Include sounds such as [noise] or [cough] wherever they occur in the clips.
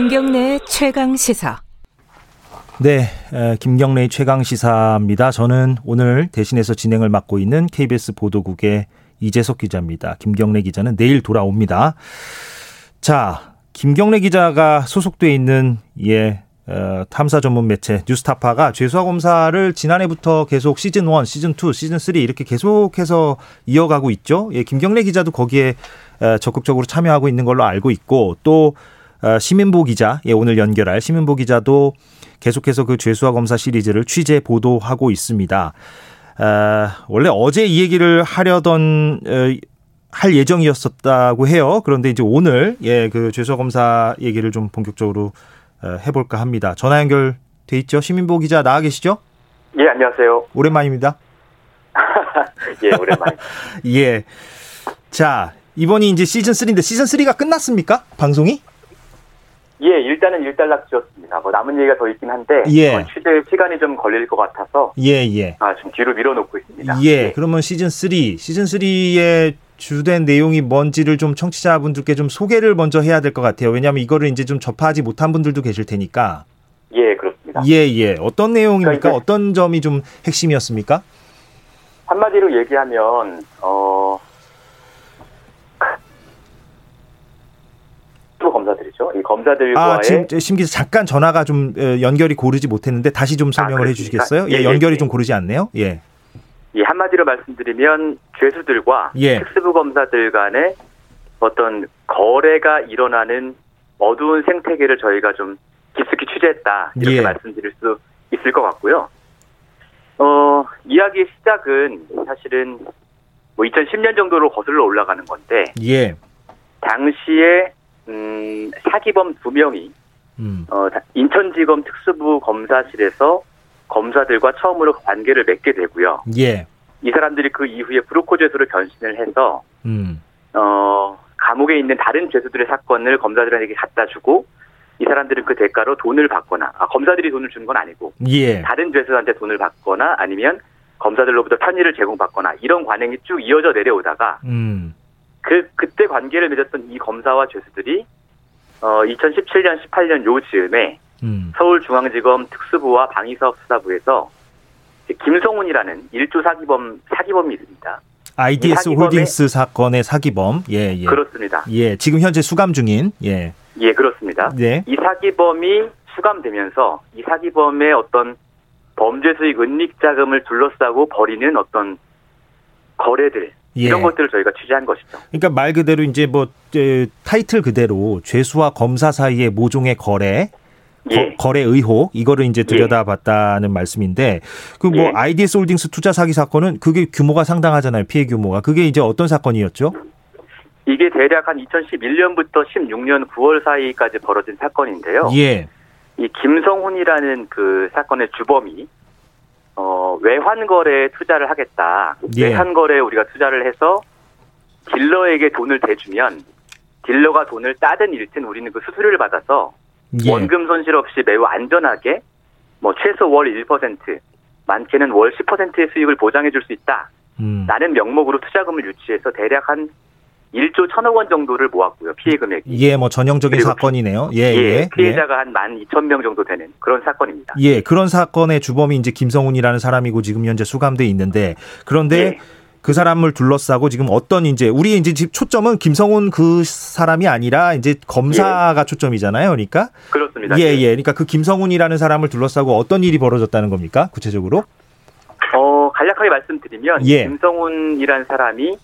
김경래 최강 시사. 네, 김경래 최강 시사입니다. 저는 오늘 대신해서 진행을 맡고 있는 KBS 보도국의 이재석 기자입니다. 김경래 기자는 내일 돌아옵니다. 자, 김경래 기자가 소속돼 있는 예 어, 탐사 전문 매체 뉴스타파가 죄수화 검사를 지난해부터 계속 시즌 1, 시즌 2, 시즌 3 이렇게 계속해서 이어가고 있죠. 예, 김경래 기자도 거기에 적극적으로 참여하고 있는 걸로 알고 있고 또 어, 시민보 기자, 예, 오늘 연결할 시민보 기자도 계속해서 그 죄수화 검사 시리즈를 취재 보도하고 있습니다. 아, 원래 어제 이 얘기를 하려던 어, 할 예정이었었다고 해요. 그런데 이제 오늘 예, 그 죄수화 검사 얘기를 좀 본격적으로 어, 해볼까 합니다. 전화 연결 돼 있죠? 시민보 기자 나와 계시죠? 예, 안녕하세요. 오랜만입니다. [laughs] 예, 오랜만. [laughs] 예. 자, 이번이 이제 시즌 3인데 시즌 3가 끝났습니까? 방송이? 예, 일단은 일단락 지었습니다. 뭐 남은 얘기가 더 있긴 한데 예. 어, 취재 시간이 좀 걸릴 것 같아서 예, 예. 아, 좀 뒤로 밀어놓고 있습니다. 예. 네. 그러면 시즌 3, 시즌 3의 주된 내용이 뭔지를 좀 청취자분들께 좀 소개를 먼저 해야 될 것 같아요. 왜냐하면 이거를 이제 좀 접하지 못한 분들도 계실 테니까. 예, 그렇습니다. 예, 예. 어떤 내용입니까? 그러니까 어떤 점이 좀 핵심이었습니까? 한마디로 얘기하면 어 검사들이죠. 이 검사들과의 아, 지금 심 기자 잠깐 전화가 좀 어, 연결이 고르지 못했는데 다시 좀 설명을 아, 해 주시겠어요? 예, 예, 연결이 예. 좀 고르지 않네요. 예. 이 한마디로 말씀드리면 죄수들과 예. 특수부 검사들 간의 어떤 거래가 일어나는 어두운 생태계를 저희가 좀 깊숙이 취재했다 이렇게 예. 말씀드릴 수 있을 것 같고요. 어 이야기의 시작은 사실은 뭐 2010년 정도로 거슬러 올라가는 건데 예. 당시에 음, 사기범 두 명이 음. 어, 다- 인천지검 특수부 검사실에서 검사들과 처음으로 관계를 맺게 되고요. 예. 이 사람들이 그 이후에 브로커 죄수로 변신을 해서 음. 어, 감옥에 있는 다른 죄수들의 사건을 검사들에게 갖다 주고 이 사람들은 그 대가로 돈을 받거나 아, 검사들이 돈을 준건 아니고 예. 다른 죄수한테 돈을 받거나 아니면 검사들로부터 편의를 제공받거나 이런 관행이 쭉 이어져 내려오다가 음. 그 그때 관계를 맺었던 이 검사와 죄수들이 어 2017년 18년 요 즈음에 음. 서울중앙지검 특수부와 방위사업 수사부에서 이제 김성훈이라는 일조 사기범 사기범이 있습니다. IDS 홀딩스 사건의 사기범. 예, 예. 그렇습니다. 예. 지금 현재 수감 중인. 예. 예, 그렇습니다. 네. 이 사기범이 수감되면서 이 사기범의 어떤 범죄 수익 은닉 자금을 둘러싸고 벌이는 어떤 거래들 예. 이런 것들을 저희가 취재한 것이죠. 그러니까 말 그대로 이제 뭐 에, 타이틀 그대로 죄수와 검사 사이의 모종의 거래 예. 거, 래 의혹 이거를 이제 들여다봤다는 말씀인데 그뭐 예. IDS 홀딩스 투자 사기 사건은 그게 규모가 상당하잖아요 피해 규모가 그게 이제 어떤 사건이었죠? 이게 대략 한 2011년부터 16년 9월 사이까지 벌어진 사건인데요. 예, 이 김성훈이라는 그 사건의 주범이 어, 외환 거래에 투자를 하겠다. 예. 외환 거래에 우리가 투자를 해서 딜러에게 돈을 대주면 딜러가 돈을 따든 잃든 우리는 그 수수료를 받아서 예, 원금 손실 없이 매우 안전하게 뭐 최소 월 1%, 많게는 월 10%의 수익을 보장해 줄 수 있다. 음, 라는 명목으로 투자금을 유치해서 대략 한 1조 1천억 원 정도를 모았고요. 피해 금액이. 예, 뭐 전형적인 사건이네요. 예, 예, 예, 피해자가 한 12,000명 정도 되는 그런 사건입니다. 예, 예, 그런 사건의 주범이 이제 김성훈이라는 사람이고 지금 현재 수감돼 있는데 그런데 예. 그 사람을 둘러싸고 지금 어떤 이제 우리 이제 지금 초점은 김성훈 그 사람이 아니라 이제 검사가 초점이잖아요. 그러니까 그렇습니다. 예, 예. 그러니까 그 김성훈이라는 사람을 둘러싸고 어떤 일이 벌어졌다는 겁니까? 구체적으로? 어, 간략하게 말씀드리면 예. 김성훈이라는 사람이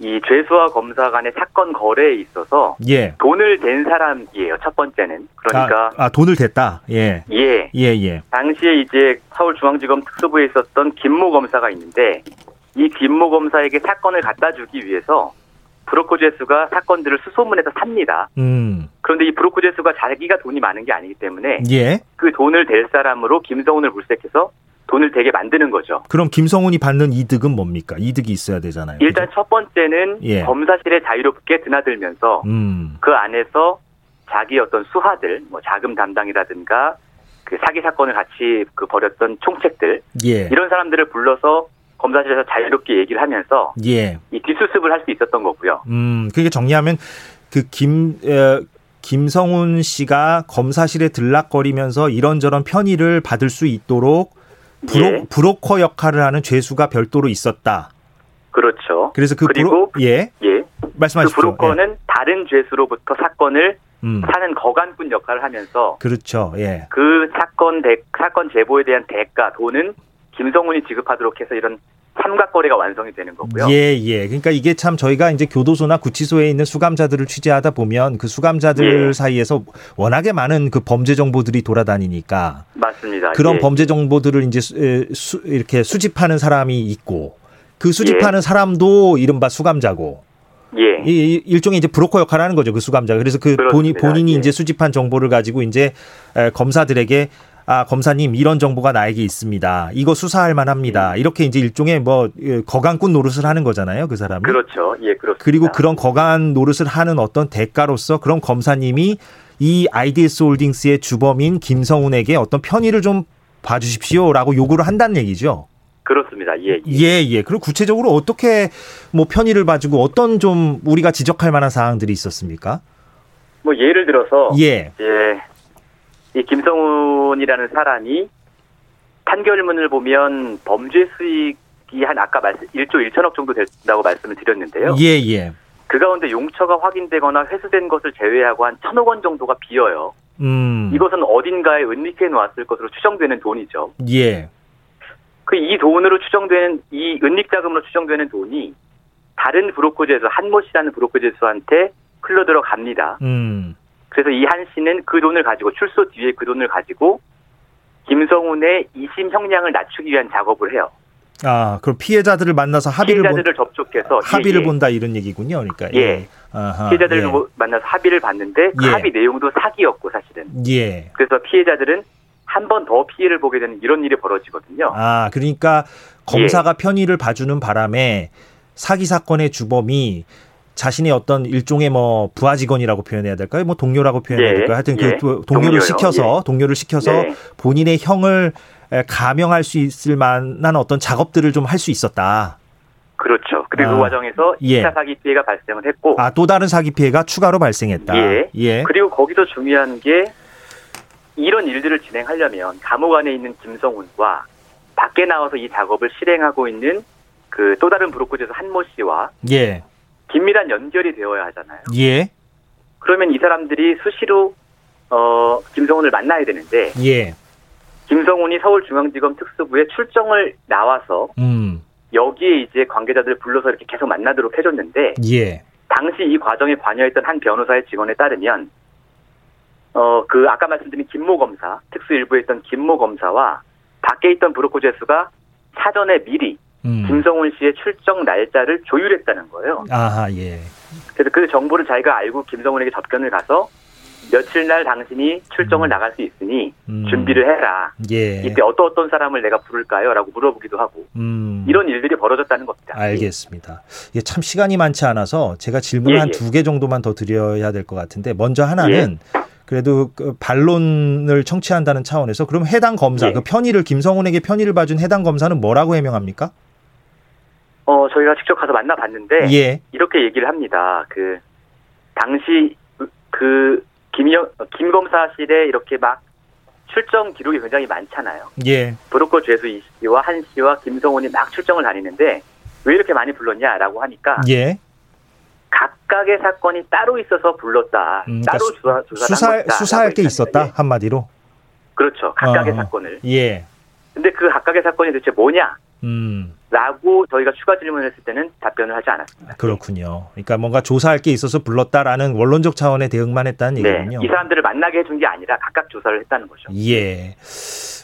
이 죄수와 검사 간의 사건 거래에 있어서 예. 돈을 댄 사람이에요. 첫 번째는. 그러니까 아, 아, 돈을 댔다. 예. 예. 예, 예. 당시에 이제 서울중앙지검 특수부에 있었던 김모 검사가 있는데 이 김모 검사에게 사건을 갖다 주기 위해서 브로커 죄수가 사건들을 수소문해서 삽니다. 음. 그런데 이 브로커 죄수가 자기가 돈이 많은 게 아니기 때문에 예. 그 돈을 댈 사람으로 김성훈을 물색해서 돈을 되게 만드는 거죠. 그럼 김성훈이 받는 이득은 뭡니까? 이득이 있어야 되잖아요. 일단 첫 번째는 예. 검사실에 자유롭게 드나들면서 그죠? 음. 그 안에서 자기 어떤 수하들, 뭐 자금 담당이라든가 그 사기 사건을 같이 그 벌였던 총책들 예. 이런 사람들을 불러서 검사실에서 자유롭게 얘기를 하면서 예. 이 뒷수습을 할 수 있었던 거고요. 음, 그게 정리하면 그 김, 에, 김성훈 씨가 검사실에 들락거리면서 이런저런 편의를 받을 수 있도록 브로, 예. 브로커 역할을 하는 죄수가 별도로 있었다. 그렇죠. 그래서 그 그리고 브로, 예 예. 그 말씀하십시오. 브로커는 다른 죄수로부터 사건을 예. 음, 사는 거간꾼 역할을 하면서 그렇죠. 예. 그 사건 대, 사건 제보에 대한 대가 돈은 김성훈이 지급하도록 해서 이런 삼각거래가 완성이 되는 거고요. 예, 예. 그러니까 이게 참 저희가 이제 교도소나 구치소에 있는 수감자들을 취재하다 보면 그 수감자들 예. 사이에서 워낙에 많은 그 범죄 정보들이 돌아다니니까 맞습니다. 그런 예. 범죄 정보들을 이제 수, 이렇게 수집하는 사람이 있고 그 수집하는 예. 사람도 이른바 수감자고 예. 이 이- 일종의 이제 브로커 역할을 하는 거죠 그 수감자가 그래서 그 본인. 본인이 예. 이제 수집한 정보를 가지고 이제 에, 검사들에게 아 검사님 이런 정보가 나에게 있습니다 이거 수사할 만합니다 이렇게 이제 일종의 뭐 예, 거강꾼 노릇을 하는 거잖아요 그 사람이 그렇죠. 예, 그렇습니다. 그리고 그런 거간 노릇을 하는 어떤 대가로서 그런 검사님이 이 IDS 홀딩스의 주범인 김성훈에게 어떤 편의를 좀 봐주십시오라고 요구를 한다는 얘기죠. 그렇습니다. 예. 예. 예, 예. 그리고 구체적으로 어떻게 뭐 편의를 봐주고 어떤 좀 우리가 지적할 만한 사항들이 있었습니까? 뭐 예를 들어서 예, 예. 이 김성훈이라는 사람이 판결문을 보면 범죄 수익이 한 아까 말씀 1조 1천억 정도 된다고 말씀을 드렸는데요. 예, 예. 그 가운데 용처가 확인되거나 회수된 것을 제외하고 한 천억 원 정도가 비어요. 음, 이것은 어딘가에 은닉해 놓았을 것으로 추정되는 돈이죠. 예, 그 이 돈으로 추정되는 이 은닉 자금으로 추정되는 돈이 다른 브로커즈에서 한모 씨라는 브로커즈한테 흘러 들어갑니다. 음, 그래서 이한 씨는 그 돈을 가지고 출소 뒤에 그 돈을 가지고 김성훈의 이심 형량을 낮추기 위한 작업을 해요. 아, 그럼 피해자들을 만나서 합의를 본, 피해자들을 접촉해서 합의를 예, 예. 본다 이런 얘기군요. 그러니까 예. 아하, 피해자들을 예. 뭐 만나서 합의를 봤는데 그 예. 합의 내용도 사기였고 사실은 예. 그래서 피해자들은 한 번 더 피해를 보게 되는 이런 일이 벌어지거든요. 아, 그러니까 예. 검사가 편의를 봐주는 바람에 사기 사건의 주범이 자신의 어떤 일종의 뭐 부하 직원이라고 표현해야 될까요? 뭐 동료라고 표현해야 예, 될까요? 하여튼 예. 그 도- 동료를 동료요. 시켜서 동료를 시켜서 네. 본인의 형을 에, 감형할 수 있을 만한 어떤 작업들을 좀 할 수 있었다. 그렇죠. 그리고 아, 그 과정에서 예. 2차 사기 피해가 발생을 했고 아, 또 다른 사기 피해가 추가로 발생했다. 예. 예. 그리고 거기서 중요한 게 이런 일들을 진행하려면 감옥 안에 있는 김성훈과 밖에 나와서 이 작업을 실행하고 있는 그 또 다른 브로커즈에서 한모 씨와 예. 긴밀한 연결이 되어야 하잖아요. 예. 그러면 이 사람들이 수시로 어 김성훈을 만나야 되는데 예. 김성훈이 서울중앙지검 특수부에 출정을 나와서 음. 여기에 이제 관계자들을 불러서 이렇게 계속 만나도록 해줬는데 예. 당시 이 과정에 관여했던 한 변호사의 증언에 따르면 어 그 아까 말씀드린 김모 검사 특수일부에 있던 김모 검사와 밖에 있던 브로커 제수가 사전에 미리 음. 김성훈 씨의 출정 날짜를 조율했다는 거예요. 아하, 예. 그래서 그 정보를 자기가 알고 김성훈에게 접견을 가서 며칠 날 당신이 출정을 나갈 수 있으니 음. 준비를 해라. 예. 이때 어떤 어떤 사람을 내가 부를까요? 라고 물어보기도 하고 음. 이런 일들이 벌어졌다는 겁니다. 알겠습니다. 이게 참 시간이 많지 않아서 제가 질문 예, 한 예. 두개 정도만 더 드려야 될 것 같은데 먼저 하나는 그래도 그 반론을 청취한다는 차원에서 그럼 해당 검사 예. 그 편의를 김성훈에게 편의를 봐준 해당 검사는 뭐라고 해명합니까? 어 저희가 직접 가서 만나봤는데 예, 이렇게 얘기를 합니다. 그 당시 그 김영 김 검사실에 이렇게 막 출정 기록이 굉장히 많잖아요. 예, 브로커 죄수 이 씨와 한 씨와 김성훈이 막 출정을 다니는데 왜 이렇게 많이 불렀냐라고 하니까 예. 각각의 사건이 따로 있어서 불렀다. 음, 따로 그러니까 조사 조사를 수사. 수사할 게 있었다 했습니다. 한마디로. 예. 그렇죠. 각각의 어, 사건을. 예, 근데 그 각각의 사건이 대체 뭐냐? 음 라고 저희가 추가 질문을 했을 때는 답변을 하지 않았습니다. 그렇군요. 그러니까 뭔가 조사할 게 있어서 불렀다라는 원론적 차원의 대응만 했다는 네. 얘기군요. 이 사람들을 만나게 해준 게 아니라 각각 조사를 했다는 거죠. 예.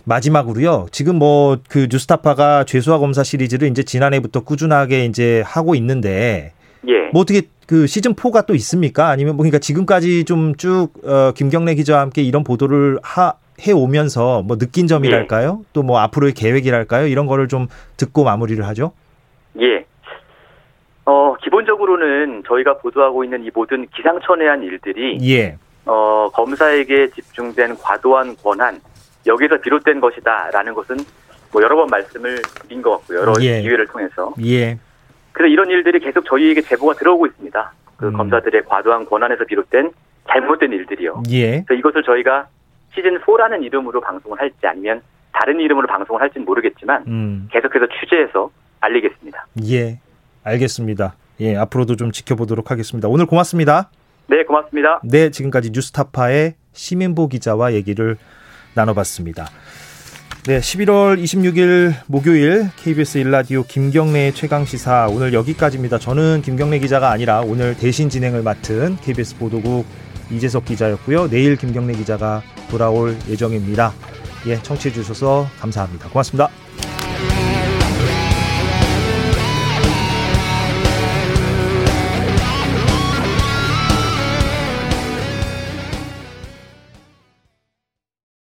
마지막으로요. 지금 뭐 그 뉴스타파가 죄수와 검사 시리즈를 이제 지난해부터 꾸준하게 이제 하고 있는데 예. 뭐 어떻게 그 시즌 4가 또 있습니까? 아니면 뭐 그러니까 지금까지 좀 쭉 어, 김경래 기자와 함께 이런 보도를 하, 해 오면서 뭐 느낀 점이랄까요? 또뭐 앞으로의 계획이랄까요? 이런 거를 좀 듣고 마무리를 하죠. 예. 어, 기본적으로는 저희가 보도하고 있는 이 모든 기상천외한 일들이 예. 어, 검사에게 집중된 과도한 권한 여기서 비롯된 것이다라는 것은 뭐 여러 번 말씀을 드린 것 같고요. 여러 예. 기회를 통해서. 예. 그래서 이런 일들이 계속 저희에게 제보가 들어오고 있습니다. 그 음. 검사들의 과도한 권한에서 비롯된 잘못된 일들이요. 예. 그래서 이것을 저희가 시즌 4라는 이름으로 방송을 할지 아니면 다른 이름으로 방송을 할지는 모르겠지만 음. 계속해서 취재해서 알리겠습니다. 예. 알겠습니다. 예, 앞으로도 좀 지켜보도록 하겠습니다. 오늘 고맙습니다. 네, 고맙습니다. 네, 지금까지 뉴스타파의 시민보 기자와 얘기를 나눠봤습니다. 네, 11월 26일 목요일 KBS 일라디오 김경래의 최강 시사 오늘 여기까지입니다. 저는 김경래 기자가 아니라 오늘 대신 진행을 맡은 KBS 보도국 이재석 기자였고요. 내일 김경래 기자가 돌아올 예정입니다. 예, 청취해 주셔서 감사합니다. 고맙습니다.